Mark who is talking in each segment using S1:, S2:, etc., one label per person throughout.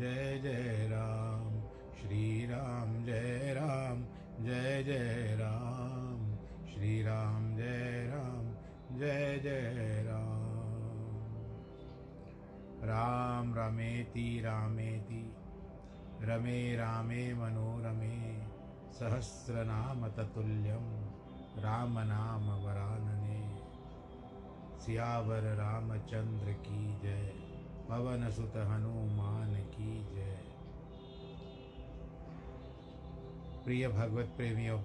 S1: जय जय राम, श्री राम जय राम, जय जय राम, श्री राम जय राम, जय जय राम। राम रमेति, रामेति, रमे रामे मनोरमे, सहस्रनाम ततुल्यं, राम नाम वरानने, सियावर रामचंद्र की जय। पवन सुत हनुमान की जय। प्रिय भगवत प्रेमियों,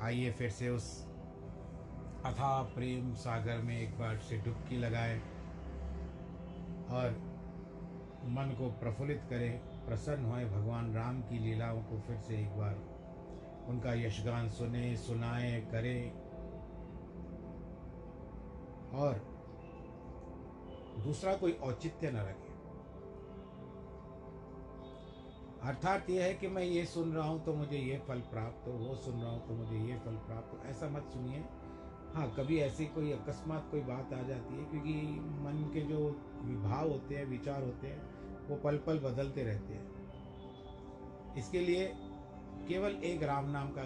S1: आइए फिर से उस अथा प्रेम सागर में एक बार से डुबकी लगाएँ और मन को प्रफुल्लित करें, प्रसन्न होए भगवान राम की लीलाओं को फिर से एक बार। उनका यशगान सुने, सुनाए, करें और दूसरा कोई औचित्य न रखे। अर्थात यह है कि मैं ये सुन रहा हूँ तो मुझे ये फल प्राप्त हो, वो सुन रहा हूँ तो मुझे ये फल प्राप्त हो। ऐसा मत सुनिए। हाँ कभी ऐसी कोई अकस्मात कोई बात आ जाती है क्योंकि मन के जो विभाव होते हैं, विचार होते हैं, वो पल पल बदलते रहते हैं। इसके लिए केवल एक राम नाम का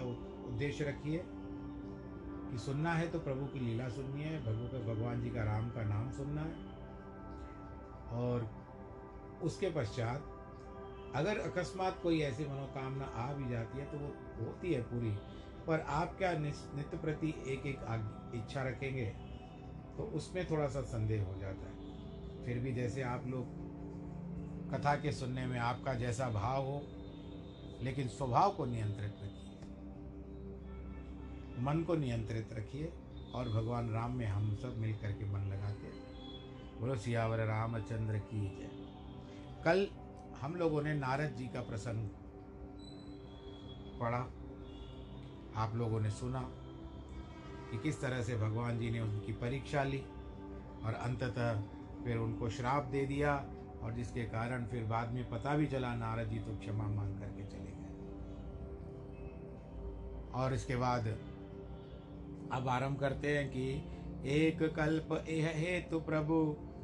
S1: उद्देश्य रखिए कि सुनना है तो प्रभु की लीला सुननी है भगवान जी का राम का नाम सुनना है। और उसके पश्चात अगर अकस्मात कोई ऐसी मनोकामना आ भी जाती है तो वो होती है पूरी। पर आप क्या नित्य प्रति एक एक इच्छा रखेंगे? तो उसमें थोड़ा सा संदेह हो जाता है। फिर भी जैसे आप लोग कथा के सुनने में आपका जैसा भाव हो, लेकिन स्वभाव को नियंत्रित रखिए। मन को नियंत्रित रखिए और भगवान राम में हम सब मिल करके मन लगाते बोलो सियावर रामचंद्र की जय। कल हम लोगों ने नारद जी का प्रसंग पढ़ा, आप लोगों ने सुना कि किस तरह से भगवान जी ने उनकी परीक्षा ली और अंततः फिर उनको श्राप दे दिया और जिसके कारण फिर बाद में पता भी चला नारद जी तो क्षमा मांग करके चले गए। और इसके बाद अब आरंभ करते हैं कि एक कल्प एह हेतु प्रभु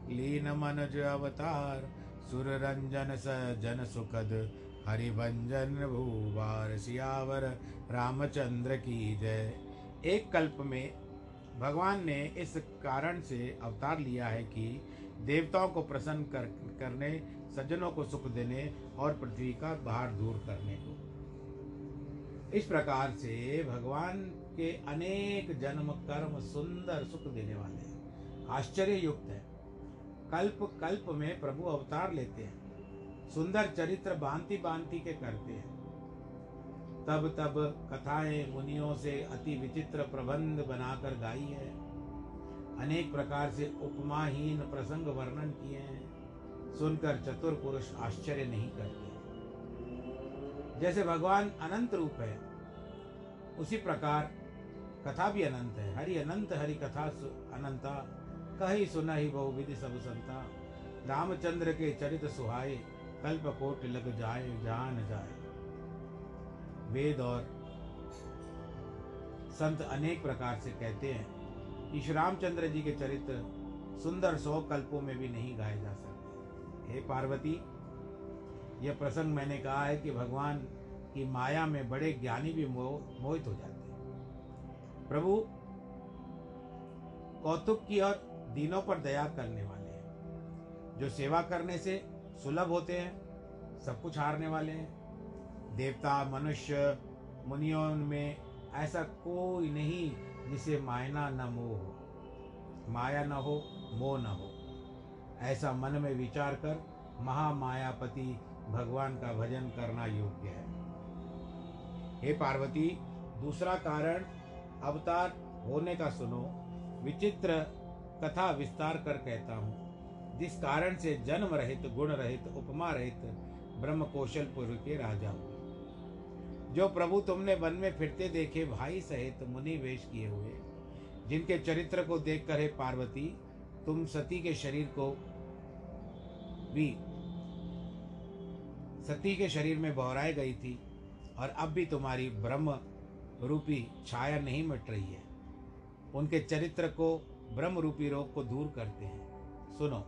S1: लीन मनज अवतार सुर रंजन स जन सुखद हरिभंजन भूवार सियावर रामचंद्र की जय। एक कल्प में भगवान ने इस कारण से अवतार लिया है कि देवताओं को प्रसन्न कर, करने, सज्जनों को सुख देने और पृथ्वी का भार दूर करने। को इस प्रकार से भगवान के अनेक जन्म, कर्म, सुंदर सुख देने वाले हैं। आश्चर्य युक्त है। कल्प कल्प में प्रभु अवतार लेते हैं। सुंदर चरित्र बांति बांति के करते हैं। तब तब कथाएँ मुनियों से अति विचित्र प्रबंध बनाकर गाई है। अनेक प्रकार से उपमाहीन प्रसंग वर्णन किए हैं। सुनकर चतुर पुरुष आश्चर्य नहीं करते। जैसे भगवान अनंत रूप है, उसी प्रकार कथा भी अनंत है। हरि अनंत, हरि कथा अनंता। कही सुना ही बहु विधि सब संता। रामचंद्र के चरित सुहाए, कल्प कोट लग जाए, जान जाए। वेद और संत अनेक प्रकार से कहते हैं कि श्री रामचंद्र जी के चरित्र सुंदर सौ कल्पों में भी नहीं गाए जा सकते। हे पार्वती, यह प्रसंग मैंने कहा है कि भगवान की माया में बड़े ज्ञानी भी मोह मोहित हो जाते हैं। प्रभु, कौतुक की और दीनों पर दया करने वाले हैं। जो सेवा करने से सुलभ होते हैं, सब कुछ हारने वाले हैं। देवता, मनुष्य, मुनियों में ऐसा कोई नहीं जिसे मायना न मोह हो। माया न हो, मोह न हो। ऐसा मन में विचार कर महामायापति भगवान का भजन करना योग्य है। हे पार्वती, दूसरा कारण अवतार होने का सुनो। विचित्र कथा विस्तार कर कहता हूँ। जिस कारण से जन्म रहित, गुण रहित, उपमा रहित ब्रह्म कौशल पूर्व के राजा हुए जो प्रभु तुमने वन में फिरते देखे, भाई सहित मुनि वेश किए हुए, जिनके चरित्र को देख कर हे पार्वती, तुम सती के शरीर को भी, सती के शरीर में बहराई गई थी और अब भी तुम्हारी ब्रह्म रूपी छाया नहीं मिट रही है। उनके चरित्र को ब्रह्म रूपी रोग को दूर करते हैं। सुनो,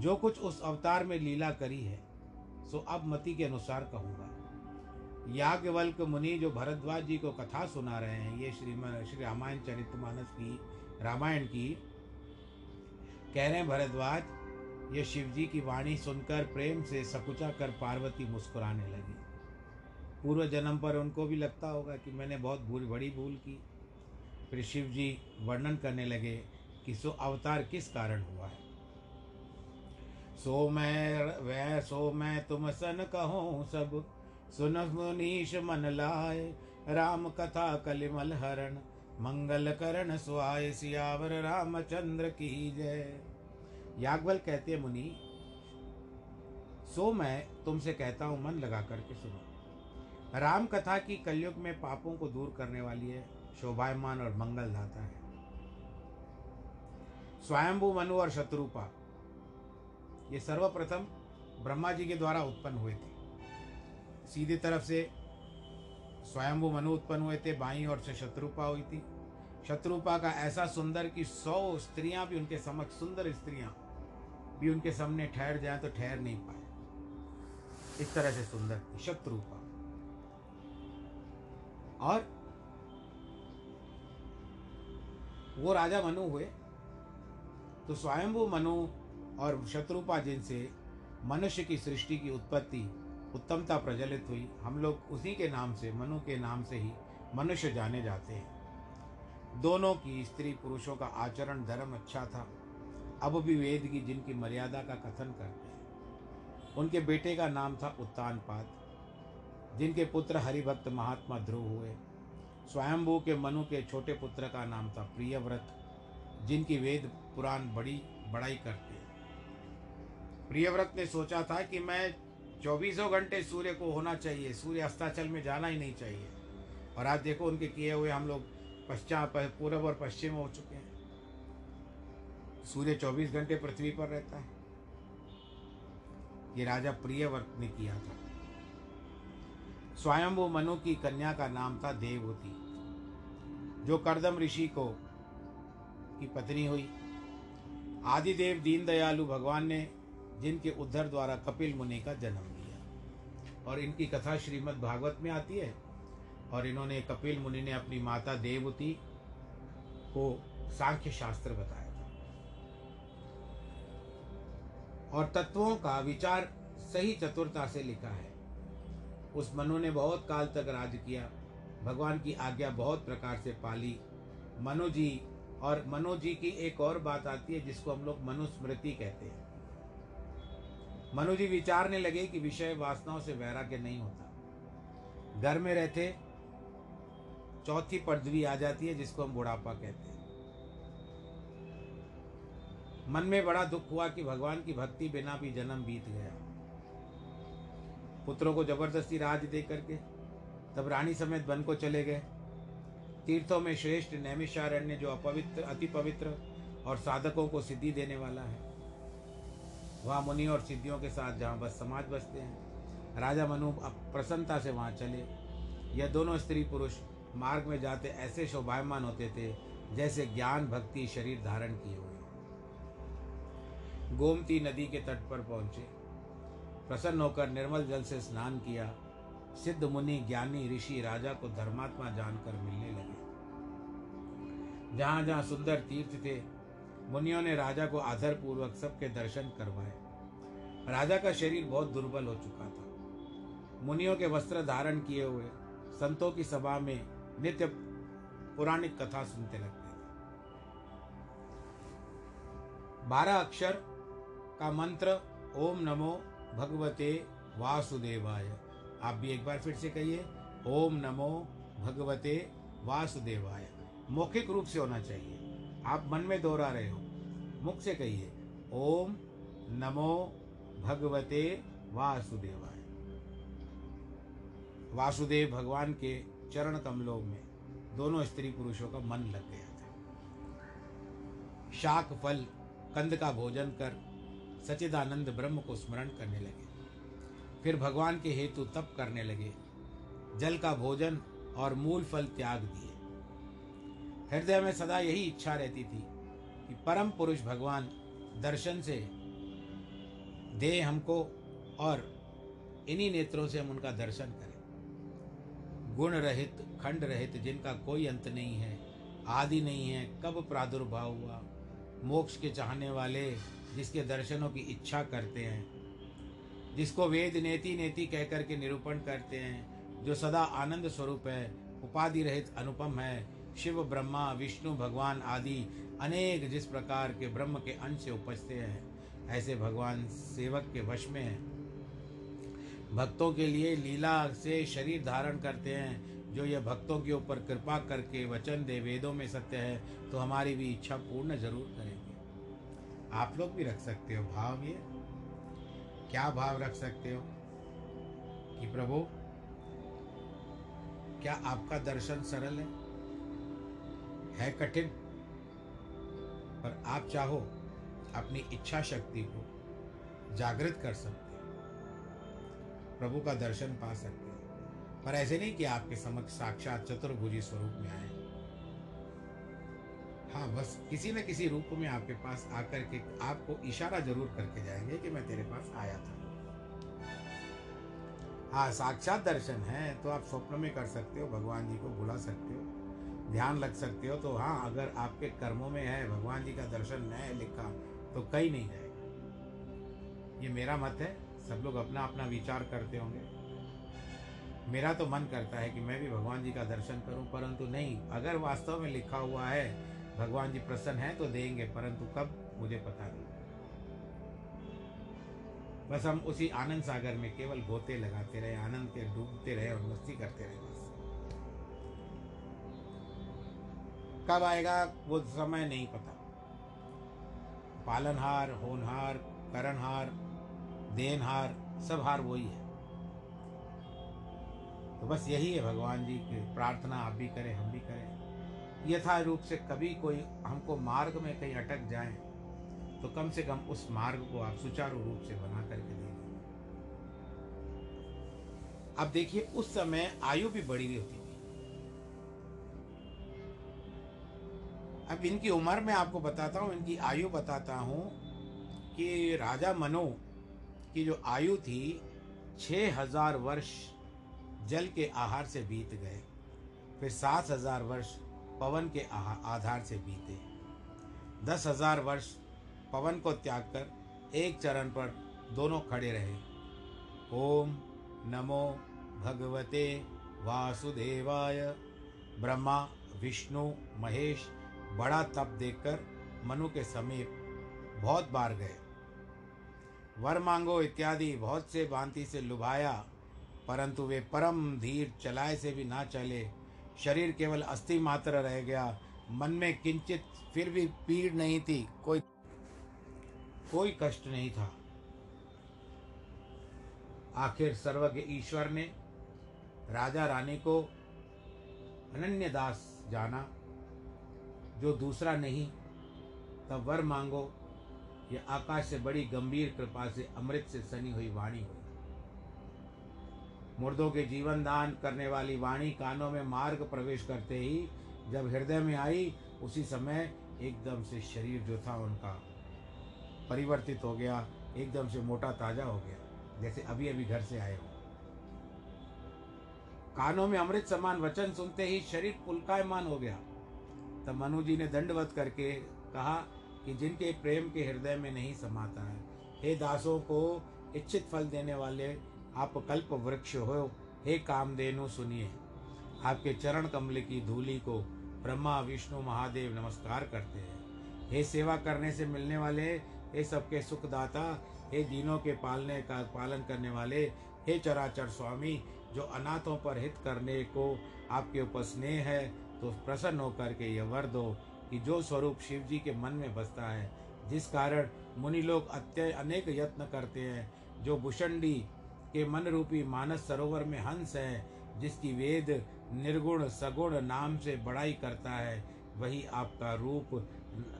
S1: जो कुछ उस अवतार में लीला करी है, सो अब मति के अनुसार कहूँगा। याज्ञवल्क मुनि जो भरद्वाज जी को कथा सुना रहे हैं, ये श्रीमन, श्री रामायण चरित मानस की, रामायण की, कह रहे हैं, भरद्वाज, ये शिव जी की वाणी सुनकर प्रेम से सकुचा कर पार्वती मुस्कुराने लगी। पूर्व जन्म पर उनको भी लगता होगा कि मैंने बहुत भूल, बड़ी भूल की। फिर शिव जी वर्णन करने लगे कि सो अवतार किस कारण हुआ है? सो मैं वह सो मैं तुम सन कहो सब, सुन मुनीश मन लाए, राम कथा कलिमल हरण, मंगल करण सुहाय सियावर रामचंद्र की जय। यागवल कहते मुनि, सो मैं तुमसे कहता हूँ, मन लगा करके सुनो। राम कथा की कलयुग में पापों को दूर करने वाली है शोभायमान और मंगल दाता है। स्वयंभू, मनु और शत्रुपा, ये सर्वप्रथम ब्रह्मा जी के द्वारा उत्पन्न हुए थे। सीधी तरफ़ से स्वयंभू, मनु उत्पन्न हुए थे, बाई और से शत्रुपा हुई थी। शत्रुपा का ऐसा सुंदर कि सौ स्त्रियाँ भी उनके समक्ष, सुंदर स्त्रियाँ भी उनके सामने ठहर जाए तो ठहर नहीं पाए। इस तरह से सुंदर थी शत्रुपा। और वो राजा मनु हुए तो स्वयंभू मनु और शत्रुपा जिनसे मनुष्य की सृष्टि की उत्पत्ति उत्तमता प्रज्वलित हुई, हम लोग उसी के नाम से, मनु के नाम से ही मनुष्य जाने जाते हैं। दोनों की स्त्री पुरुषों का आचरण, धर्म अच्छा था। अब भी वेद की जिनकी मर्यादा का कथन करते हैं। उनके बेटे का नाम था उत्तानपाद, जिनके पुत्र हरिभक्त महात्मा ध्रुव हुए। स्वयंभू के मनु के छोटे पुत्र का नाम था प्रियव्रत, जिनकी वेद पुराण बड़ी बड़ाई करते हैं। प्रियव्रत ने सोचा था कि मैं चौबीसों घंटे सूर्य को होना चाहिए, सूर्य अस्ताचल में जाना ही नहीं चाहिए। और आज देखो उनके किए हुए हम लोग पश्चात पूर्व और पश्चिम हो चुके हैं। सूर्य चौबीस घंटे पृथ्वी पर रहता है। ये राजा प्रियव्रत ने किया था। स्वयंभू मनु की कन्या का नाम था देववती जो करदम ऋषि को, की पत्नी हुई। आदिदेव दीनदयालु भगवान ने जिनके उद्धर द्वारा कपिल मुनि का जन्म लिया। और इनकी कथा श्रीमद् भागवत में आती है। और इन्होंने कपिल मुनि ने अपनी माता देवती को सांख्य शास्त्र बताया था। और तत्वों का विचार सही चतुरता से लिखा है। उस मनु ने बहुत काल तक राज किया। भगवान की आज्ञा बहुत प्रकार से पाली। मनु जी और मनु जी की एक और बात आती है, जिसको हम लोग मनुस्मृति कहते हैं। मनु जी विचारने लगे कि विषय वासनाओं से वैराग्य नहीं होता। घर में रहते, चौथी पदवी आ जाती है, जिसको हम बुढ़ापा कहते हैं। मन में बड़ा दुख हुआ कि भगवान की भक्ति बिना भी जन्म बीत गया। पुत्रों को ज़बरदस्ती राज दे करके तब रानी समेत वन को चले गए। तीर्थों में श्रेष्ठ नैमिषारण्य जो अपवित्र, अति पवित्र और साधकों को सिद्धि देने वाला है, वहाँ मुनि और सिद्धियों के साथ जहाँ बस समाज बसते हैं, राजा मनु प्रसन्नता से वहाँ चले। यह दोनों स्त्री पुरुष मार्ग में जाते ऐसे शोभायमान होते थे जैसे ज्ञान भक्ति शरीर धारण किए हुए। गोमती नदी के तट पर पहुँचे। प्रसन्न होकर निर्मल जल से स्नान किया। सिद्ध मुनि, ज्ञानी, ऋषि, राजा को धर्मात्मा जानकर मिलने लगे। जहाँ जहाँ सुंदर तीर्थ थे, मुनियों ने राजा को आदर पूर्वक सबके दर्शन करवाए। राजा का शरीर बहुत दुर्बल हो चुका था। मुनियों के वस्त्र धारण किए हुए संतों की सभा में नित्य पुराणिक कथा सुनते लगते थे। बारह अक्षर का मंत्र, ओम नमो भगवते वासुदेवाय। आप भी एक बार फिर से कहिए, ओम नमो भगवते वासुदेवाय। मौखिक रूप से होना चाहिए। आप मन में दोहरा रहे हो। मुख से कहिए, ओम नमो भगवते वासुदेवाय। वासुदेव भगवान के चरण कमलों में दोनों स्त्री पुरुषों का मन लग गया था। शाक फल, कंद का भोजन कर सचिदानंद ब्रह्म को स्मरण करने लगे। फिर भगवान के हेतु तप करने लगे। जल का भोजन और मूल फल त्याग दिए। हृदय में सदा यही इच्छा रहती थी कि परम पुरुष भगवान दर्शन से दे हमको और इन्हीं नेत्रों से हम उनका दर्शन करें। गुण रहित, खंड रहित जिनका कोई अंत नहीं है, आदि नहीं है, कब प्रादुर्भाव हुआ, मोक्ष के चाहने वाले जिसके दर्शनों की इच्छा करते हैं, जिसको वेद नेति नेति कहकर के निरूपण करते हैं, जो सदा आनंद स्वरूप है, उपाधि रहित अनुपम है, शिव, ब्रह्मा, विष्णु, भगवान आदि अनेक जिस प्रकार के ब्रह्म के अंश से उपजते हैं, ऐसे भगवान सेवक के वश में है। भक्तों के लिए लीला से शरीर धारण करते हैं, जो ये भक्तों के ऊपर कृपा करके वचन दे वेदों में सत्य है तो हमारी भी इच्छा पूर्ण ज़रूर करेंगे आप लोग भी रख सकते हो भाव ये। क्या भाव रख सकते हो? कि प्रभु, क्या आपका दर्शन सरल है? है कठिन। पर आप चाहो, अपनी इच्छा शक्ति को जागृत कर सकते हो। प्रभु का दर्शन पा सकते हो। पर ऐसे नहीं कि आपके समक्ष साक्षात चतुर्भुजी स्वरूप में आए। हाँ बस किसी न किसी रूप में आपके पास आकर के आपको इशारा ज़रूर करके जाएँगे कि मैं तेरे पास आया था। हाँ साक्षात दर्शन है तो आप स्वप्न में कर सकते हो, भगवान जी को बुला सकते हो, ध्यान लग सकते हो तो हाँ अगर आपके कर्मों में है, भगवान जी का दर्शन है, लिखा तो कहीं नहीं जाएगा। ये मेरा मत है, सब लोग अपना अपना विचार करते होंगे। मेरा तो मन करता है कि मैं भी भगवान जी का दर्शन करूँ, परंतु नहीं, अगर वास्तव में लिखा हुआ है भगवान जी प्रसन्न है तो देंगे, परंतु कब? मुझे पता नहीं। बस हम उसी आनंद सागर में केवल गोते लगाते रहे आनंद के डूबते रहे और मस्ती करते रहे बस। कब आएगा, वो समय नहीं पता। पालनहार, होनहार, करणहार, देनहार, सब हार वही है। तो बस यही है भगवान जी की प्रार्थना, आप भी करें, हम भी करें। यथा रूप से कभी कोई हमको मार्ग में कहीं अटक जाए तो कम से कम उस मार्ग को आप सुचारू रूप से बना करके दे अब देखिए, उस समय आयु भी बड़ी हुई होती थी। अब इनकी उम्र में आपको बताता हूँ, इनकी आयु बताता हूँ कि राजा मनो की जो आयु थी छः हज़ार वर्ष जल के आहार से बीत गए। फिर सात हज़ार वर्ष पवन के आधार से बीते। दस हज़ार वर्ष पवन को त्याग कर एक चरण पर दोनों खड़े रहे। ओम नमो भगवते वासुदेवाय। ब्रह्मा, विष्णु, महेश, बड़ा तप देखकर मनु के समीप बहुत बार गए। वर मांगो इत्यादि बहुत से भांति से लुभाया, परंतु वे परम धीर चलाए से भी ना चले। शरीर केवल अस्थि मात्र रह गया। मन में किंचित फिर भी पीड़ नहीं थी। कोई कोई कष्ट नहीं था। आखिर सर्वज्ञ ईश्वर ने राजा रानी को अनन्य दास जाना। जो दूसरा नहीं, तब वर मांगो। ये आकाश से बड़ी गंभीर कृपा से अमृत से सनी हुई वाणी हुई मुर्दों के जीवन दान करने वाली वाणी कानों में मार्ग प्रवेश करते ही, जब हृदय में आई, उसी समय एकदम से शरीर जो था उनका परिवर्तित हो गया, एकदम से मोटा ताज़ा हो गया। जैसे अभी अभी घर से आए हो। कानों में अमृत समान वचन सुनते ही शरीर पुलकायमान हो गया। तब मनु जी ने दंडवत करके कहा कि जिनके प्रेम के हृदय में नहीं समाता है, हे दासों को इच्छित फल देने वाले आप कल्प वृक्ष हो, हे कामधेनु सुनिए। आपके चरण कमल की धूली को ब्रह्मा, विष्णु, महादेव नमस्कार करते हैं। हे सेवा करने से मिलने वाले, हे सबके सुखदाता, हे दीनों के पालने का, पालन करने वाले, हे चराचर स्वामी, जो अनाथों पर हित करने को आपके ऊपर स्नेह है तो प्रसन्न होकर के यह वर दो कि जो स्वरूप शिव जी के मन में बसता है, जिस कारण मुनि लोग अत्य अनेक यत्न करते हैं, जो भूषणी के मन रूपी मानस सरोवर में हंस है, जिसकी वेद निर्गुण सगुण नाम से बड़ाई करता है। वही आपका रूप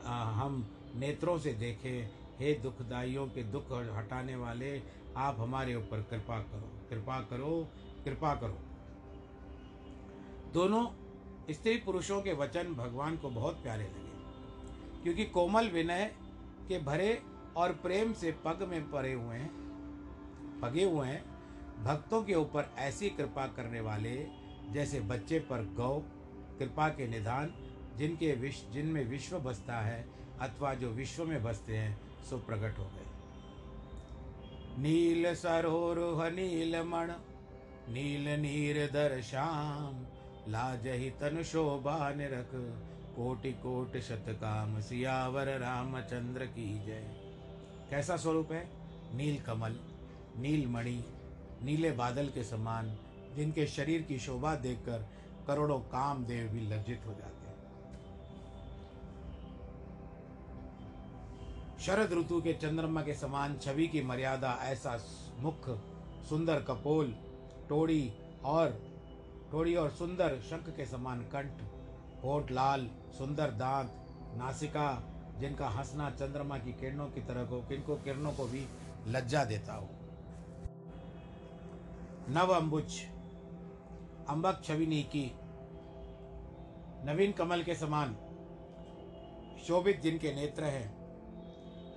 S1: हम नेत्रों से देखें। हे दुखदाइयों के दुख हटाने वाले, आप हमारे ऊपर कृपा करो कृपा करो कृपा करो। दोनों स्त्री पुरुषों के वचन भगवान को बहुत प्यारे लगे, क्योंकि कोमल विनय के भरे और प्रेम से पग में पड़े हुए हैं। पगे हुए हैं। भक्तों के ऊपर ऐसी कृपा करने वाले, जैसे बच्चे पर गौ, कृपा के निधान, जिनके विश्व जिनमें विश्व बसता है, अथवा जो विश्व में बसते हैं, सो प्रकट हो गए। नील सरोह नील मण, नील नीर दर श्याम लाजहि तन शोभा निरख कोटि कोट शत काम सियावर रामचंद्र की जय। कैसा स्वरूप है? नील कमल। नील मणि नीले बादल के समान, जिनके शरीर की शोभा देखकर करोड़ों काम देव भी लज्जित हो जाते हैं। शरद ऋतु के चंद्रमा के समान छवि की मर्यादा ऐसा मुख, सुंदर कपोल, टोड़ी और टोड़ी और सुंदर शंख के समान कंठ, होठ लाल, सुंदर दांत, नासिका, जिनका हंसना चंद्रमा की किरणों की तरह को, किनको किरणों को भी लज्जा देता हो। नव अम्बुज अम्बक छविनी की नवीन कमल के समान, शोभित जिनके नेत्र हैं,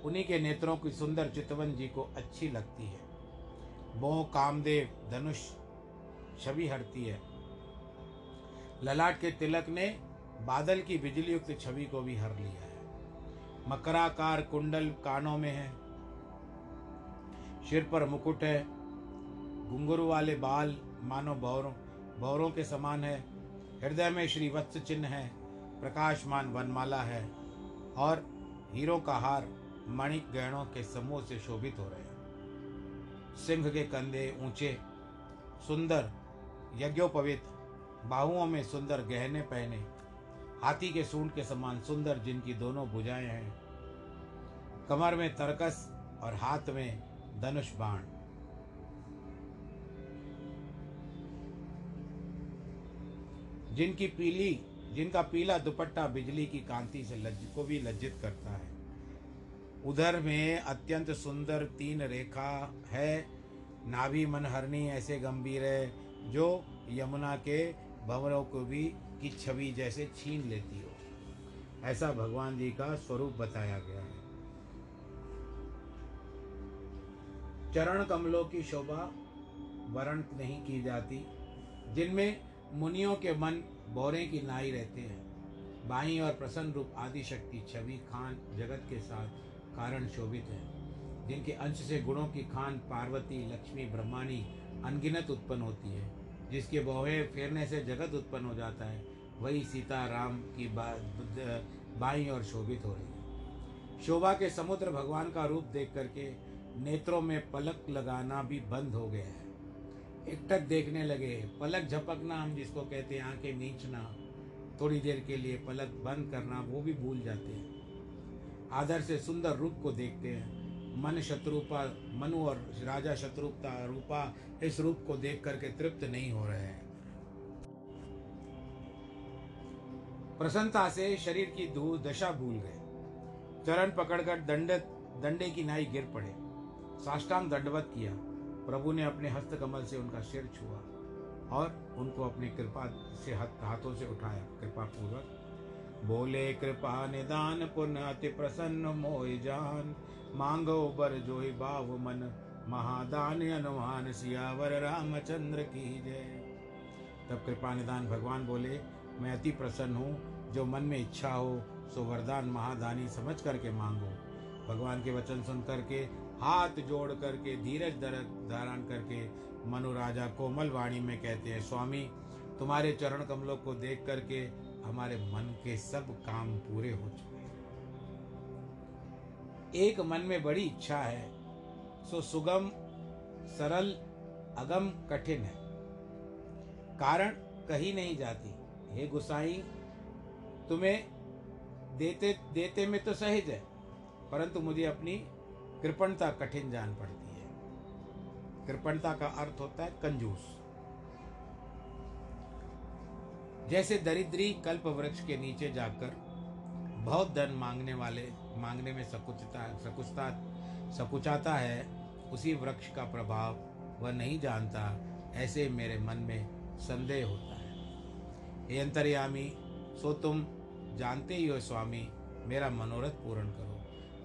S1: उन्हीं के नेत्रों की सुंदर चितवन जी को अच्छी लगती है। मोह, कामदेव, धनुष, छवि हरती है। ललाट के तिलक ने बादल की बिजली युक्त छवि को भी हर लिया है। मकराकार कुंडल कानों में है। सिर पर मुकुट है। घुंघरू वाले बाल, मानो भौरों भौरों के समान है। हृदय में श्री वत्स चिन्ह है, प्रकाशमान वनमाला है, और हीरो का हार मणिक गहनों के समूह से शोभित हो रहे हैं। सिंह के कंधे ऊँचे, सुंदर, यज्ञोपवित, बाहुओं में सुंदर गहने पहने, हाथी के सूंड के समान सुंदर जिनकी दोनों भुजाएँ हैं। कमर में तरकस और हाथ में धनुष बाण। जिनकी पीली, जिनका पीला दुपट्टा बिजली की कांति से लज्ज, को भी लज्जित करता है। उधर में अत्यंत सुंदर तीन रेखा है, नाभि मनहरणी ऐसे गंभीर है, जो यमुना के भंवरों को भी, की छवि जैसे छीन लेती हो। ऐसा भगवान जी का स्वरूप बताया गया है। चरण कमलों की शोभा वर्ण नहीं की जाती, जिनमें मुनियों के मन बोरे की नाई रहते हैं। बाई और प्रसन्न रूप आदि शक्ति छवि खान जगत के साथ कारण शोभित है। जिनके अंश से गुणों की खान पार्वती, लक्ष्मी, ब्रह्माणी अनगिनत उत्पन्न होती है। जिसके बोहे फेरने से जगत उत्पन्न हो जाता है, वही सीता राम की बाई और शोभित हो रही है। शोभा के समुद्र भगवान का रूप देख करके नेत्रों में पलक लगाना भी बंद हो गया है। एकटक देखने लगे, पलक झपकना हम जिसको कहते हैं, आँखें नीचना, थोड़ी देर के लिए पलक बंद करना, वो भी भूल जाते हैं। आदर से सुंदर रूप को देखते हैं। मन शत्रुपा, मनु और राजा शत्रुपता रूपा, इस रूप को देख करके तृप्त नहीं हो रहे हैं। प्रसन्नता से शरीर की दशा भूल गए। चरण पकड़कर दंड दंडे की नाई गिर पड़े। साष्टांग दंडवत किया। प्रभु ने अपने हस्त कमल से उनका सिर छुआ और उनको अपनी कृपा से हाथों से उठाया। कृपा पूर्वक बोले, कृपा निदान पुण्य अति प्रसन्न मोह जान। मांगो बर जोई बाव मन, महादान अनुमान सियावर रामचंद्र की जय। तब कृपा निदान भगवान बोले, मैं अति प्रसन्न हूँ, जो मन में इच्छा हो, सो वरदान महादानी समझ करके मांगो। भगवान के वचन सुन करके हाथ जोड़ करके, धीरज धारण करके मनु राजा कोमल वाणी में कहते हैं, स्वामी, तुम्हारे चरण कमलों को देख करके हमारे मन के सब काम पूरे हो चुके एक मन में बड़ी इच्छा है, सो सुगम, सरल, अगम, कठिन है। कारण कहीं नहीं जाती। हे गुसाई, तुम्हें देते देते में तो सहज है, परंतु मुझे अपनी कृपणता कठिन जान पड़ती है। कृपणता का अर्थ होता है कंजूस। जैसे दरिद्री कल्प वृक्ष के नीचे जाकर बहुत धन मांगने वाले, मांगने में सकुचता सकुचता, सकुचाता है, उसी वृक्ष का प्रभाव वह नहीं जानता, ऐसे मेरे मन में संदेह होता है। हे अंतर्यामी, सो तुम जानते ही हो, स्वामी, मेरा मनोरथ पूर्ण करो।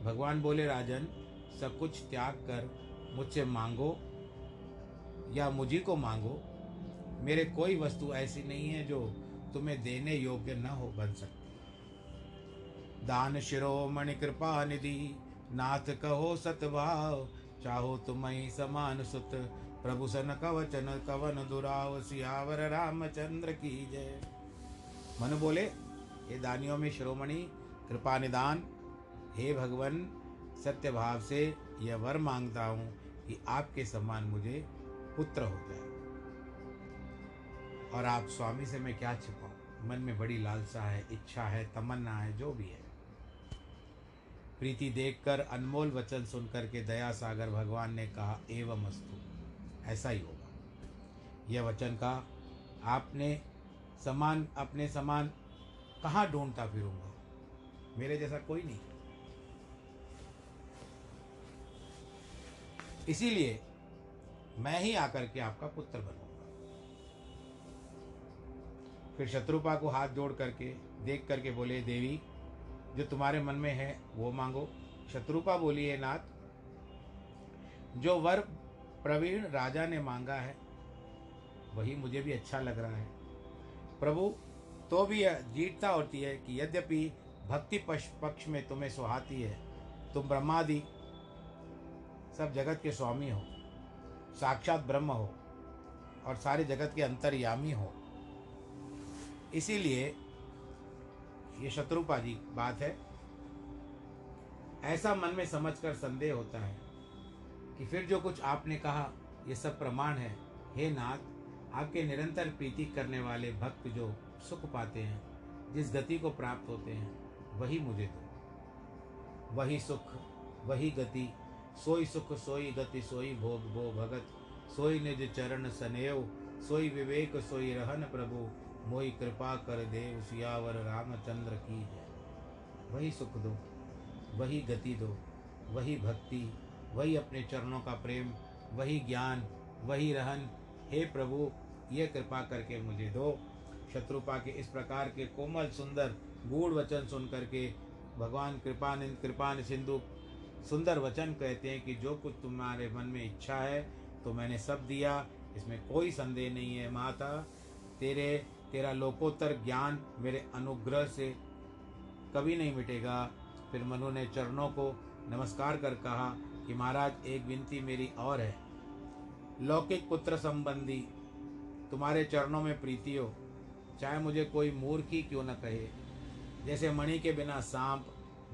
S1: भगवान बोले, राजन सब कुछ त्याग कर मुझसे मांगो या मुझी को मांगो, मेरे कोई वस्तु ऐसी नहीं है जो तुम्हें देने योग्य न हो, बन सकती। दान शिरोमणि कृपा निधि, नाथ कहो सतभाव चाहो तुम्हें समान सुत। प्रभु सन कवचन कवन दुराव, सियावर रामचंद्र की जय। मन बोले ये दानियों में शिरोमणि, कृपा निदान, हे भगवान सत्य भाव से यह वर माँगता हूँ कि आपके समान मुझे पुत्र हो। जाए और आप स्वामी से मैं क्या छिपाऊँ? मन में बड़ी लालसा है, इच्छा है, तमन्ना है, जो भी है। प्रीति देखकर अनमोल वचन सुनकर के दया सागर भगवान ने कहा, एवं अस्तु, ऐसा ही होगा। यह वचन का आपने समान, अपने समान कहाँ ढूंढता फिरूँगा? मेरे जैसा कोई नहीं इसीलिए मैं ही आकर के आपका पुत्र बनूँगा। फिर शत्रुपा को हाथ जोड़ करके, देख करके बोले, देवी, जो तुम्हारे मन में है, वो मांगो। शत्रुपा बोली, है नाथ, जो वर प्रवीण राजा ने मांगा है, वही मुझे भी अच्छा लग रहा है। प्रभु तो भी जीतता होती है कि यद्यपि भक्ति पक्ष में तुम्हें सुहाती है, तुम ब्रह्मादि सब जगत के स्वामी हो, साक्षात ब्रह्म हो और सारे जगत के अंतर्यामी हो। इसीलिए ये शत्रुपा जी बात है। ऐसा मन में समझकर संदेह होता है कि फिर जो कुछ आपने कहा, ये सब प्रमाण है। हे नाथ, आपके निरंतर प्रीति करने वाले भक्त जो सुख पाते हैं, जिस गति को प्राप्त होते हैं, वही मुझे दो। वही सुख, वही गति सोई सुख सोई गति सोई भोग भो भगत। सोई निज चरण सनेव सोई विवेक सोई रहन प्रभु। मोई कृपा कर देव, सियावर रामचंद्र की वही सुख दो, वही गति दो, वही भक्ति, वही अपने चरणों का प्रेम, वही ज्ञान, वही रहन। हे प्रभु, ये कृपा करके मुझे दो। शत्रुपा के इस प्रकार के कोमल, सुंदर, गूढ़ वचन सुन करके भगवान कृपान कृपान सिंधु सुंदर वचन कहते हैं कि जो कुछ तुम्हारे मन में इच्छा है तो मैंने सब दिया। इसमें कोई संदेह नहीं है। माता, तेरे, तेरा लोकोत्तर ज्ञान मेरे अनुग्रह से कभी नहीं मिटेगा। फिर मनु ने चरणों को नमस्कार कर कहा कि महाराज, एक विनती मेरी और है। लौकिक पुत्र संबंधी, तुम्हारे चरणों में प्रीति हो चाहे मुझे कोई मूर्ख ही क्यों न कहे। जैसे मणि के बिना सांप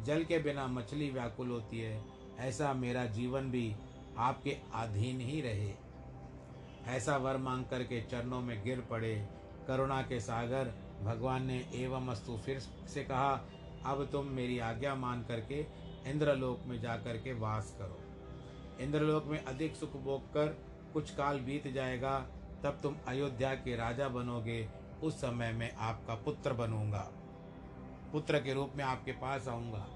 S1: जल के बिना मछली व्याकुल होती है, ऐसा मेरा जीवन भी आपके अधीन ही रहे। ऐसा वर मांग करके चरणों में गिर पड़े करुणा के सागर, भगवान ने एवं अस्तु फिर से कहा, अब तुम मेरी आज्ञा मान करके इंद्रलोक में जा कर के वास करो। इंद्रलोक में अधिक सुख भोग कर कुछ काल बीत जाएगा, तब तुम अयोध्या के राजा बनोगे, उस समय मैं आपका पुत्र बनूँगा। पुत्र के रूप में आपके पास आऊँगा।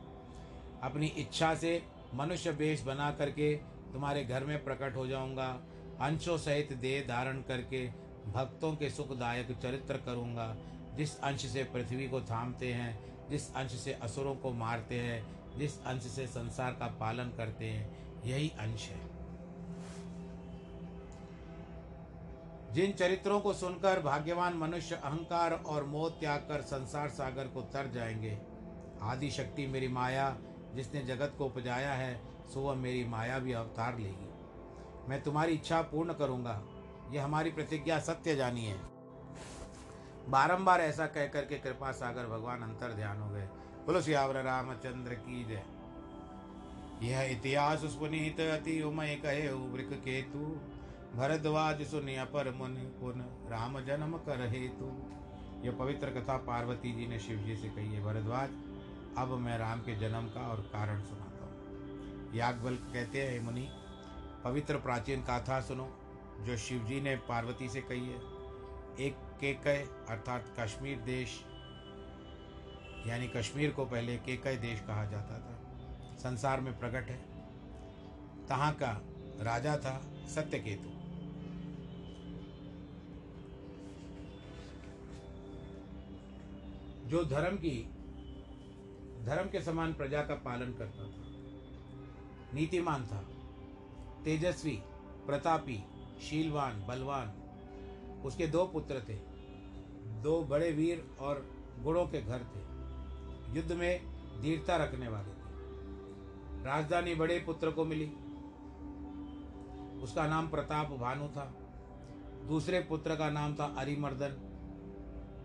S1: अपनी इच्छा से मनुष्य वेश बना करके तुम्हारे घर में प्रकट हो जाऊँगा। अंशों सहित देह धारण करके भक्तों के सुखदायक चरित्र करूँगा। जिस अंश से पृथ्वी को थामते हैं, जिस अंश से असुरों को मारते हैं, जिस अंश से संसार का पालन करते हैं, यही अंश है। जिन चरित्रों को सुनकर भाग्यवान मनुष्य अहंकार और मोह त्याग कर संसार सागर को तर जाएँगे। आदि शक्ति मेरी माया, जिसने जगत को उपजाया है, सो वह मेरी माया भी अवतार लेगी। मैं तुम्हारी इच्छा पूर्ण करूँगा। यह हमारी प्रतिज्ञा सत्य जानी है। बारंबार ऐसा कह करके कृपा सागर भगवान अंतर ध्यान हो गए। बोलो, सियावर रामचंद्र की जय। यह इतिहास सुनीत अति उमय कहे वृक केतु। भरद्वाज सुनिया पर मुन पुन, राम जन्म कर हेतु। यह पवित्र कथा पार्वती जी ने शिव जी से कही है, भरद्वाज, अब मैं राम के जन्म का और कारण सुनाता हूँ। याग्वल कहते हैं मुनि, पवित्र प्राचीन गाथा सुनो, जो शिव जी ने पार्वती से कही है। एक केकय अर्थात कश्मीर देश, यानी कश्मीर को पहले केकय देश कहा जाता था। संसार में प्रकट है। तहाँ का राजा था सत्यकेतु। जो धर्म की, धर्म के समान प्रजा का पालन करता था, नीतिमान था, तेजस्वी, प्रतापी, शीलवान, बलवान, उसके दो पुत्र थे, दो बड़े वीर और गुणों के घर थे, युद्ध में धीरता रखने वाले थे। राजधानी बड़े पुत्र को मिली, उसका नाम प्रताप भानु था, दूसरे पुत्र का नाम था अरिमर्दन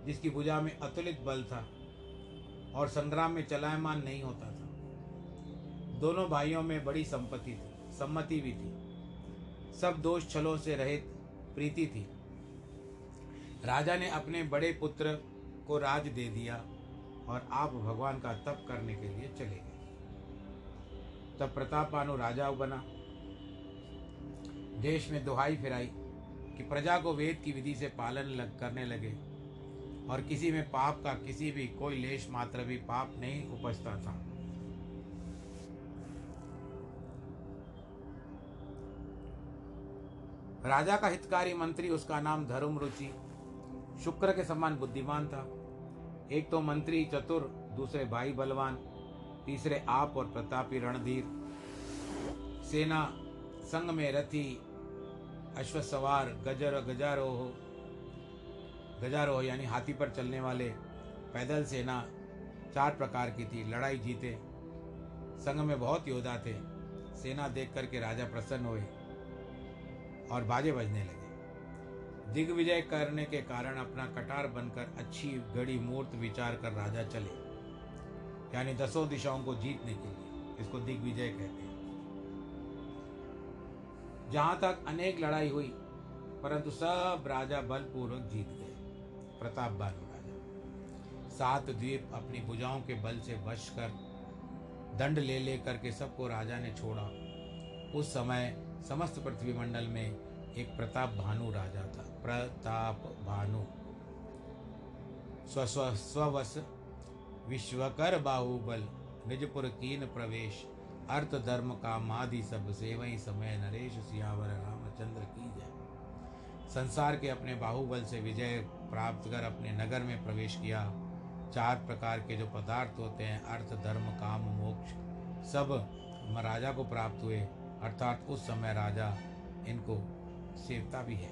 S1: जिसकी भुजा में अतुलित बल था और संग्राम में चलायमान नहीं होता था। दोनों भाइयों में बड़ी संपत्ति थी, सम्मति भी थी। सब दोष छलों से रहित प्रीति थी। राजा ने अपने बड़े पुत्र को राज दे दिया और आप भगवान का तप करने के लिए चले गए। तब प्रताप भानु राजा बना। देश में दुहाई फिराई कि प्रजा को वेद की विधि से पालन लग, करने लगे। और किसी में पाप का किसी भी कोई लेश मात्र भी पाप नहीं उपजता था। राजा का हितकारी मंत्री, उसका नाम धर्म रुचि। शुक्र के समान बुद्धिमान था। एक तो मंत्री चतुर, दूसरे भाई बलवान, तीसरे आप और प्रतापी रणधीर। सेना, संग में रथी, अश्वसवार, गजर, गजारोह गजारोह, यानी हाथी पर चलने वाले पैदल सेना चार प्रकार की थी। लड़ाई जीते संग में बहुत योद्धा थे। सेना देख करके राजा प्रसन्न हुए और बाजे बजने लगे। दिग्विजय करने के कारण अपना कटार बनकर अच्छी गड़ी मूर्त विचार कर राजा चले, यानी दसों दिशाओं को जीतने के लिए, इसको दिग्विजय कहते हैं। जहाँ तक अनेक लड़ाई हुई, परंतु सब राजा बलपूर्वक जीत गए। प्रताप बानु राजा। सात द्वीप अपनी भुजाओं के बल से वश कर, दंड ले ले करके सबको राजा ने छोड़ा। उस समय समस्त पृथ्वी मंडल में एक प्रताप भानु राजा था। प्रताप भानु स्व स्व स्ववस विश्वकर बाहुबल, निजपुर कीन प्रवेश, अर्थ धर्म का मादि सब सेवई समय नरेश सियावर रामचंद्र की जय। संसार के अपने बाहुबल से विजय प्राप्त कर अपने नगर में प्रवेश किया। चार प्रकार के जो पदार्थ होते हैं, अर्थ, धर्म, काम, मोक्ष, सब राजा को प्राप्त हुए। अर्थात उस समय राजा इनको सेवता भी है,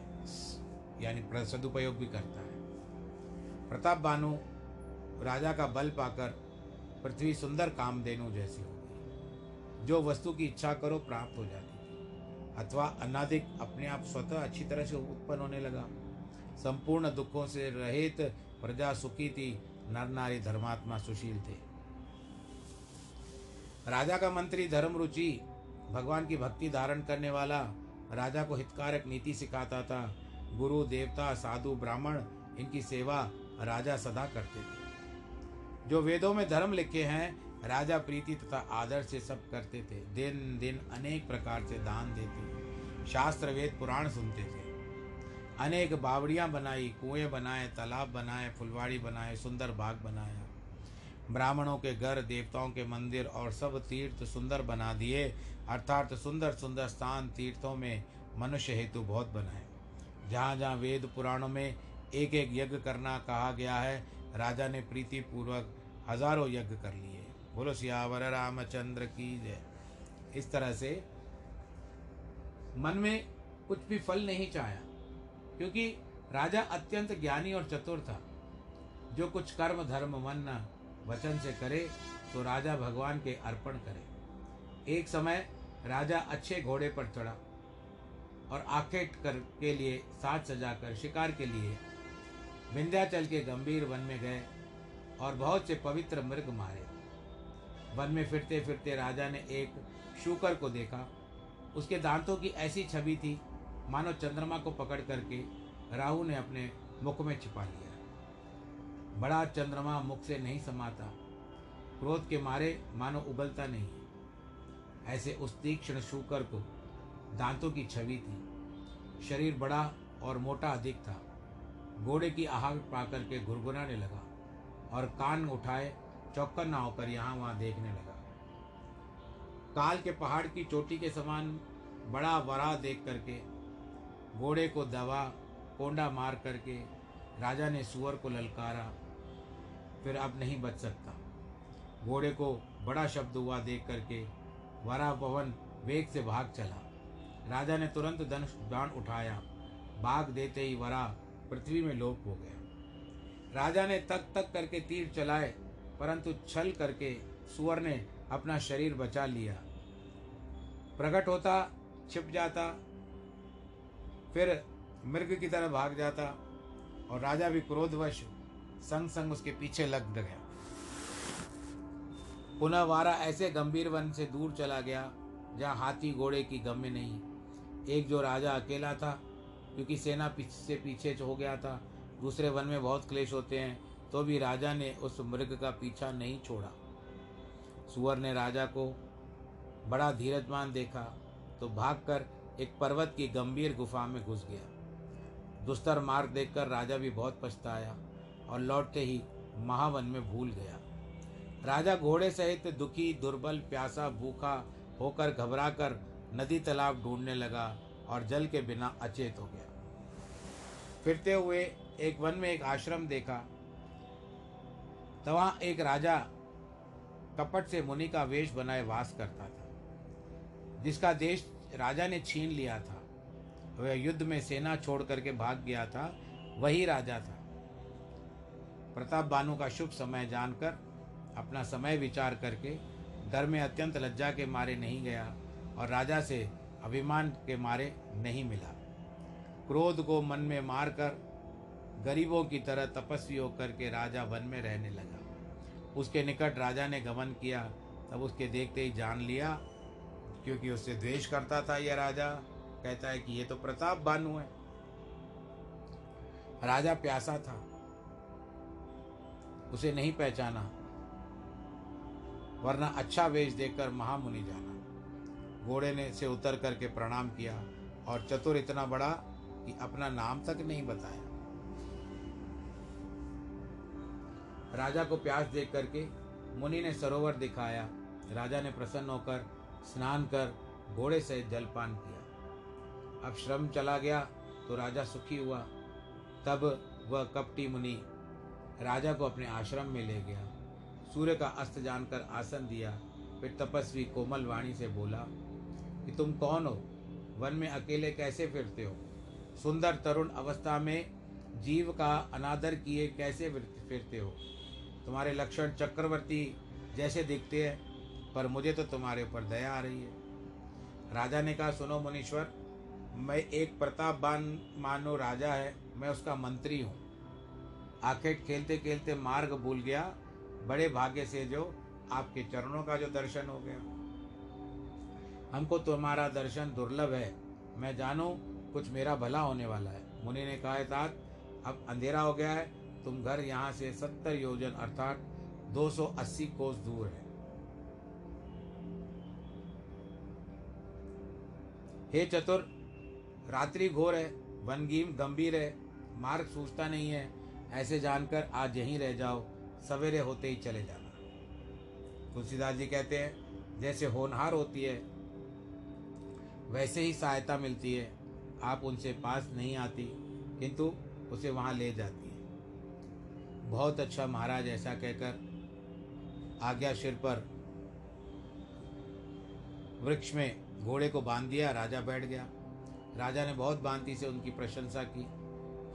S1: यानी सदुपयोग भी करता है। प्रताप बानु राजा का बल पाकर पृथ्वी सुंदर काम कामधेनु जैसी हो गई। जो वस्तु की इच्छा करो, प्राप्त हो जाती अथवा अनाधिक अपने आप स्वतः अच्छी तरह से उत्पन्न होने लगा। संपूर्ण दुखों से रहित प्रजा सुखी थी नर नारी धर्मात्मा सुशील थे। राजा का मंत्री धर्म रुचि, भगवान की भक्ति धारण करने वाला, राजा को हितकारक नीति सिखाता था। गुरु, देवता, साधु, ब्राह्मण, इनकी सेवा राजा सदा करते थे। जो वेदों में धर्म लिखे हैं राजा प्रीति तथा आदर से सब करते थे। दिन दिन अनेक प्रकार से दान देते। शास्त्र वेद पुराण सुनते थे। अनेक बावड़ियाँ बनाई, कुएँ बनाए, तालाब बनाए, फुलवाड़ी बनाए, सुंदर बाग बनाया। ब्राह्मणों के घर, देवताओं के मंदिर और सब तीर्थ सुंदर बना दिए। अर्थात सुंदर सुंदर स्थान तीर्थों में मनुष्य हेतु बहुत बनाए। जहाँ जहाँ वेद पुराणों में एक एक यज्ञ करना कहा गया है, राजा ने प्रीति पूर्वक हज़ारों यज्ञ कर लिए। बोलो, सियावर रामचंद्र की जय। इस तरह से मन में कुछ भी फल नहीं चाहा क्योंकि राजा अत्यंत ज्ञानी और चतुर था। जो कुछ कर्म, धर्म, मन, वचन से करे तो राजा भगवान के अर्पण करे। एक समय राजा अच्छे घोड़े पर चढ़ा और आखेट कर, के लिए साज सजाकर शिकार के लिए विंध्याचल के गंभीर वन में गए और बहुत से पवित्र मृग मारे। वन में फिरते फिरते राजा ने एक शूकर को देखा। उसके दांतों की ऐसी छवि थी, मानो चंद्रमा को पकड़ करके राहु ने अपने मुख में छिपा लिया। बड़ा चंद्रमा मुख से नहीं समाता, क्रोध के मारे मानो उबलता नहीं। ऐसे उस तीक्ष्ण शूकर को दांतों की छवि थी। शरीर बड़ा और मोटा अधिक था। घोड़े की आहट पाकर के घुरघुराने लगा और कान उठाए चौक्कर ना होकर यहाँ वहाँ देखने लगा। काल के पहाड़ की चोटी के समान बड़ा वरा देख करके, घोड़े को दवा कोंडा मार करके राजा ने सुअर को ललकारा, फिर अब नहीं बच सकता। घोड़े को बड़ा शब्द हुआ देख करके वरा पवन वेग से भाग चला। राजा ने तुरंत धनुष बाण उठाया। भाग देते ही वरा पृथ्वी में लोप हो गया। राजा ने तक तक करके तीर चलाए। परंतु छल करके सुअर ने अपना शरीर बचा लिया। प्रकट होता, छिप जाता, फिर मृग की तरह भाग जाता और राजा भी क्रोधवश संग संग उसके पीछे लग गया। पुनः वारा ऐसे गंभीर वन से दूर चला गया, जहाँ हाथी घोड़े की गम्य नहीं। एक जो राजा अकेला था, क्योंकि सेना पीछे से पीछे हो गया था, दूसरे वन में बहुत क्लेश होते हैं तो भी राजा ने उस मृग का पीछा नहीं छोड़ा। सुअर ने राजा को बड़ा धीरजमान देखा तो भागकर एक पर्वत की गंभीर गुफा में घुस गया। दुस्तर मार्ग देखकर राजा भी बहुत पछताया और लौटते ही महावन में भूल गया। राजा घोड़े सहित दुखी, दुर्बल, प्यासा, भूखा होकर घबराकर नदी तालाब ढूँढने लगा और जल के बिना अचेत हो गया। फिरते हुए एक वन में एक आश्रम देखा तो वहाँ एक राजा कपट से मुनि का वेश बनाए वास करता था, जिसका देश राजा ने छीन लिया था। वह युद्ध में सेना छोड़ करके भाग गया था, वही राजा था। प्रताप बानु का शुभ समय जानकर, अपना समय विचार करके घर में अत्यंत लज्जा के मारे नहीं गया और राजा से अभिमान के मारे नहीं मिला। क्रोध को मन में मारकर गरीबों की तरह तपस्वी होकर के राजा वन में रहने लगा। उसके निकट राजा ने गमन किया, तब उसके देखते ही जान लिया, क्योंकि उससे द्वेष करता था यह राजा। कहता है कि ये तो प्रताप बानु है। राजा प्यासा था, उसे नहीं पहचाना, वरना अच्छा वेश देखकर महामुनि जाना। घोड़े ने से उतर करके प्रणाम किया और चतुर इतना बड़ा कि अपना नाम तक नहीं बताया। राजा को प्यास देख करके मुनि ने सरोवर दिखाया। राजा ने प्रसन्न होकर स्नान कर घोड़े से जलपान किया। अब श्रम चला गया तो राजा सुखी हुआ। तब वह कपटी मुनि राजा को अपने आश्रम में ले गया। सूर्य का अस्त जानकर आसन दिया। फिर तपस्वी कोमल वाणी से बोला, कि तुम कौन हो? वन में अकेले कैसे फिरते हो? सुंदर तरुण अवस्था में जीव का अनादर किए कैसे फिरते हो? तुम्हारे लक्षण चक्रवर्ती जैसे दिखते हैं, पर मुझे तो तुम्हारे ऊपर दया आ रही है। राजा ने कहा, सुनो मुनीश्वर, मैं एक प्रतापवान मानो राजा है, मैं उसका मंत्री हूँ। आखिर खेलते खेलते मार्ग भूल गया, बड़े भाग्य से जो आपके चरणों का जो दर्शन हो गया। हमको तुम्हारा दर्शन दुर्लभ है, मैं जानू कुछ मेरा भला होने वाला है। मुनि ने कहा तात अब अंधेरा हो गया है तुम घर यहाँ से सत्तर योजन अर्थात 280 कोस दूर है। हे चतुर, रात्रि घोर है, वनगीम गंभीर है, मार्ग सूझता नहीं है, ऐसे जानकर आज यहीं रह जाओ, सवेरे होते ही चले जाना। तुलसीदास जी कहते हैं, जैसे होनहार होती है, वैसे ही सहायता मिलती है, आप उनसे पास नहीं आती, किंतु उसे वहाँ ले जाती बहुत अच्छा महाराज ऐसा कहकर आज्ञा सिर पर वृक्ष में घोड़े को बाँध दिया, राजा बैठ गया। राजा ने बहुत बांति से उनकी प्रशंसा की,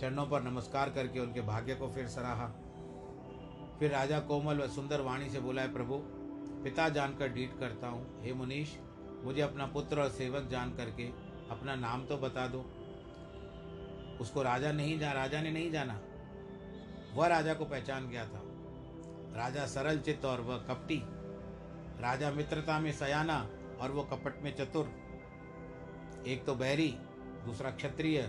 S1: चरणों पर नमस्कार करके उनके भाग्य को फिर सराहा। फिर राजा कोमल व सुंदर वाणी से बोला है प्रभु, पिता जानकर डीट करता हूँ। हे मुनीश, मुझे अपना पुत्र और सेवक जान करके अपना नाम तो बता दो। उसको राजा नहीं जा, राजा ने नहीं जाना। वह राजा को पहचान गया था। राजा सरल चित्त और वह कपटी। राजा मित्रता में सयाना और वो कपट में चतुर। एक तो बैरी दूसरा क्षत्रिय,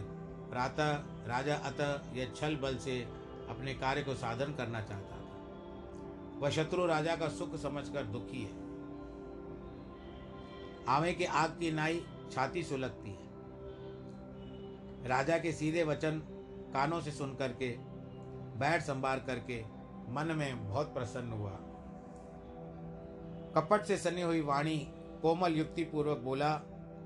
S1: प्रातः राजा अतः यह छल बल से अपने कार्य को साधन करना चाहता था। वह शत्रु राजा का सुख समझकर दुखी है। आवे के आग की नाई छाती सुलगती है। राजा के सीधे वचन कानों से सुन करके बैठ संभार करके मन में बहुत प्रसन्न हुआ। कपट से सनी हुई वाणी कोमल युक्ति पूर्वक बोला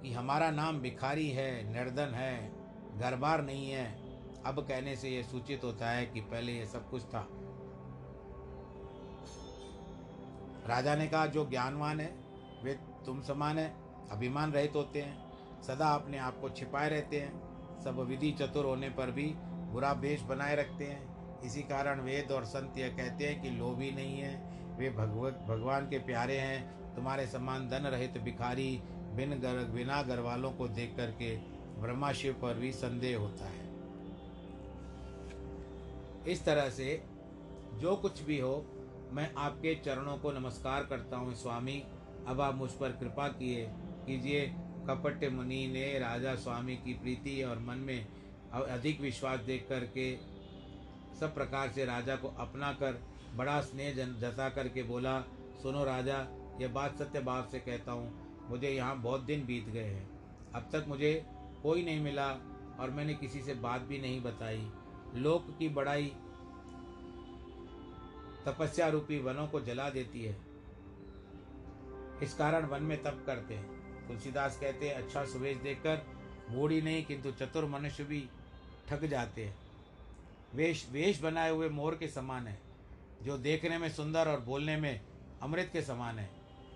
S1: कि हमारा नाम भिखारी है, निर्धन है घर बार नहीं है। अब कहने से यह सूचित होता है कि पहले यह सब कुछ था। राजा ने कहा, जो ज्ञानवान है, वे तुम समान है, अभिमान रहित होते हैं, सदा अपने आप को छिपाए रहते हैं, सब विधि चतुर होने पर भी बुरा भेष बनाए रखते हैं। इसी कारण वेद और संत यह कहते हैं कि लोभी नहीं है, वे भगवत, भगवान के प्यारे हैं, तुम्हारे समान धन रहित भिखारी, बिन घर बिना घर वालों को देख करके ब्रह्मा शिव पर भी संदेह होता है। इस तरह से जो कुछ भी हो, मैं आपके चरणों को नमस्कार करता हूँ स्वामी। अब आप मुझ पर कृपा किए, कीजिए। कपट मुनि ने राजा स्वामी की प्रीति और मन में अधिक विश्वास देख करके सब प्रकार से राजा को अपना कर बड़ा स्नेह जता करके बोला, सुनो राजा यह बात सत्य भाव से कहता हूँ। मुझे यहाँ बहुत दिन बीत गए हैं। अब तक मुझे कोई नहीं मिला और मैंने किसी से बात भी नहीं बताई। लोक की बड़ाई तपस्या रूपी वनों को जला देती है। इस कारण वन में तप करते हैं। तुलसीदास कहते हैं अच्छा सुवेश देखकर बूढ़ी नहीं, किंतु चतुर मनुष्य भी ठग जाते हैं। वेश वेश बनाए हुए मोर के समान है, जो देखने में सुंदर और बोलने में अमृत के समान है,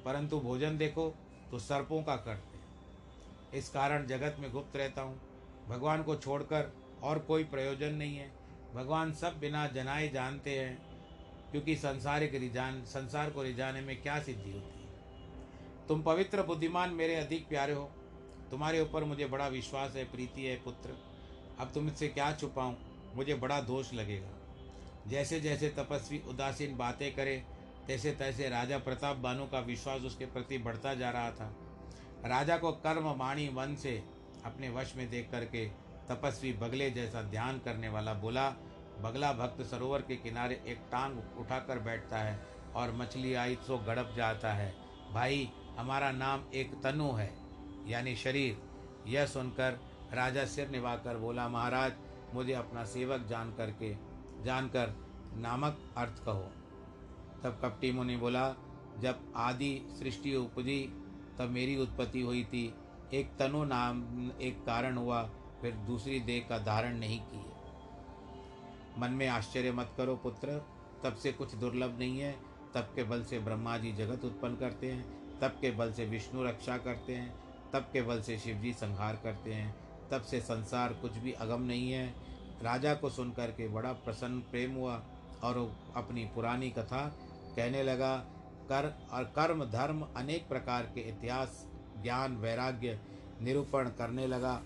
S1: परंतु भोजन देखो तो सर्पों का करते इस कारण जगत में गुप्त रहता हूँ। भगवान को छोड़कर और कोई प्रयोजन नहीं है। भगवान सब बिना जनाए जानते हैं, क्योंकि संसारिक रिजान, संसार को रिजाने में क्या सिद्धि होती है। तुम पवित्र बुद्धिमान मेरे अधिक प्यारे हो। तुम्हारे ऊपर मुझे बड़ा विश्वास है, प्रीति है, पुत्र। अब तुम इससे क्या छुपाऊं? मुझे बड़ा दोष लगेगा। जैसे जैसे तपस्वी उदासीन बातें करे तैसे तैसे राजा प्रताप बानु का विश्वास उसके प्रति बढ़ता जा रहा था। राजा को कर्म वाणी वन से अपने वश में देख करके तपस्वी बगले जैसा ध्यान करने वाला बोला, बगला भक्त सरोवर के किनारे एक टांग उठाकर बैठता है और मछली आई तो गड़प जाता है। भाई, हमारा नाम एक तनु है, यानी शरीर। यह सुनकर राजा सिर निभाकर बोला, महाराज मुझे अपना सेवक जान करके, जानकर नामक अर्थ कहो। तब कपटी मुनि बोला, जब आदि सृष्टि उपजी, तब मेरी उत्पत्ति हुई थी। एक तनु नाम, एक कारण हुआ, फिर दूसरी देह का धारण नहीं किए। मन में आश्चर्य मत करो पुत्र, तब से कुछ दुर्लभ नहीं है। तब के बल से ब्रह्मा जी जगत उत्पन्न करते हैं, तब के बल से विष्णु रक्षा करते हैं, तब के बल से शिव जी संहार करते हैं। तब से संसार कुछ भी अगम नहीं है। राजा को सुनकर के बड़ा प्रसन्न प्रेम हुआ और अपनी पुरानी कथा कहने लगा, कर और कर्म, धर्म अनेक प्रकार के इतिहास, ज्ञान, वैराग्य निरूपण करने लगा।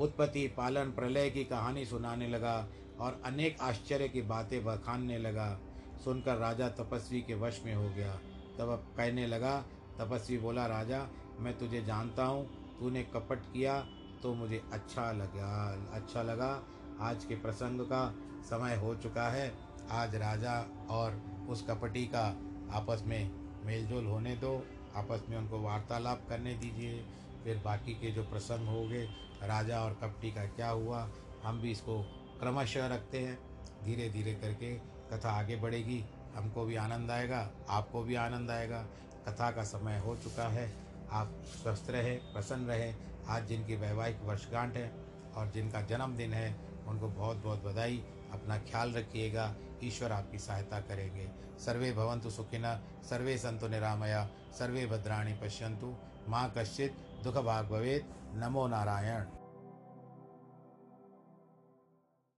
S1: उत्पत्ति, पालन, प्रलय की कहानी सुनाने लगा और अनेक आश्चर्य की बातें बखानने लगा। सुनकर राजा तपस्वी के वश में हो गया। तब अब कहने लगा, तपस्वी बोला, राजा, मैं तुझे जानता हूँ तूने कपट किया तो मुझे अच्छा लगा अच्छा लगा। आज के प्रसंग का समय हो चुका है। आज राजा और उस कपटी का आपस में मेलजोल होने दो। आपस में उनको वार्तालाप करने दीजिए। फिर बाकी के जो प्रसंग हो गए, राजा और कपटी का क्या हुआ, हम भी इसको क्रमशः रखते हैं। धीरे धीरे करके कथा आगे बढ़ेगी। हमको भी आनंद आएगा, आपको भी आनंद आएगा। कथा का समय हो चुका है। आप स्वस्थ रहें, प्रसन्न रहें। आज जिनकी वैवाहिक वर्षगांठ है और जिनका जन्मदिन है, उनको बहुत बहुत बधाई। अपना ख्याल रखिएगा, ईश्वर आपकी सहायता करेंगे। सर्वे भवंतु सुखिन सर्वे संतु निरामया, सर्वे भद्राणी पश्यंतु माँ कश्चित दुख भाग भवेद नमो नारायण।